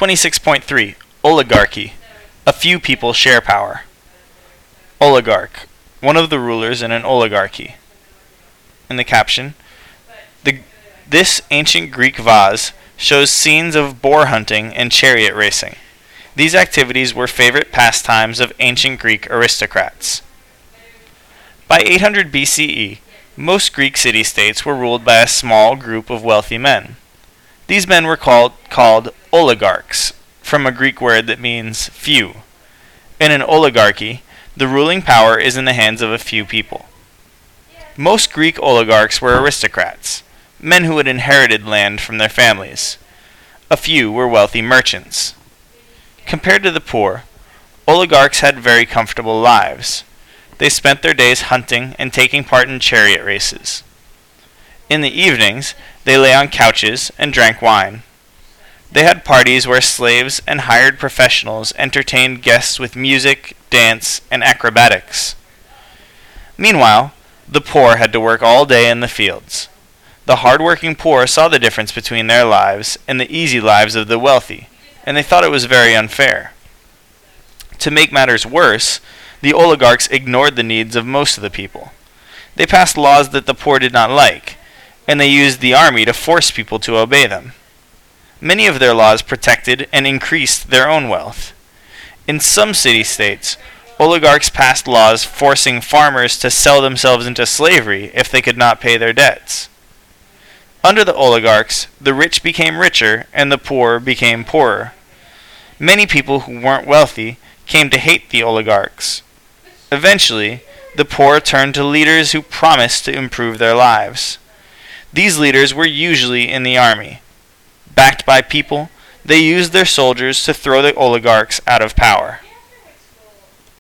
26.3 Oligarchy. A few people share power. Oligarch. One of the rulers in an oligarchy. In the caption, the, this ancient Greek vase shows scenes of boar hunting and chariot racing. These activities were favorite pastimes of ancient Greek aristocrats. By 800 BCE, most Greek city states were ruled by a small group of wealthy men. These men were called, called oligarchs, from a Greek word that means few. In an oligarchy, the ruling power is in the hands of a few people. Most Greek oligarchs were aristocrats, men who had inherited land from their families. A few were wealthy merchants. Compared to the poor, oligarchs had very comfortable lives. They spent their days hunting and taking part in chariot races. In the evenings, they lay on couches and drank wine. They had parties where slaves and hired professionals entertained guests with music, dance, and acrobatics. Meanwhile, the poor had to work all day in the fields. The hard-working poor saw the difference between their lives and the easy lives of the wealthy, and they thought it was very unfair. To make matters worse, the oligarchs ignored the needs of most of the people. They passed laws that the poor did not like, and they used the army to force people to obey them. Many of their laws protected and increased their own wealth. In some city states, oligarchs passed laws forcing farmers to sell themselves into slavery if they could not pay their debts. Under the oligarchs, the rich became richer and the poor became poorer. Many people who weren't wealthy came to hate the oligarchs. Eventually, the poor turned to leaders who promised to improve their lives. These leaders were usually in the army. Backed by people, they used their soldiers to throw the oligarchs out of power.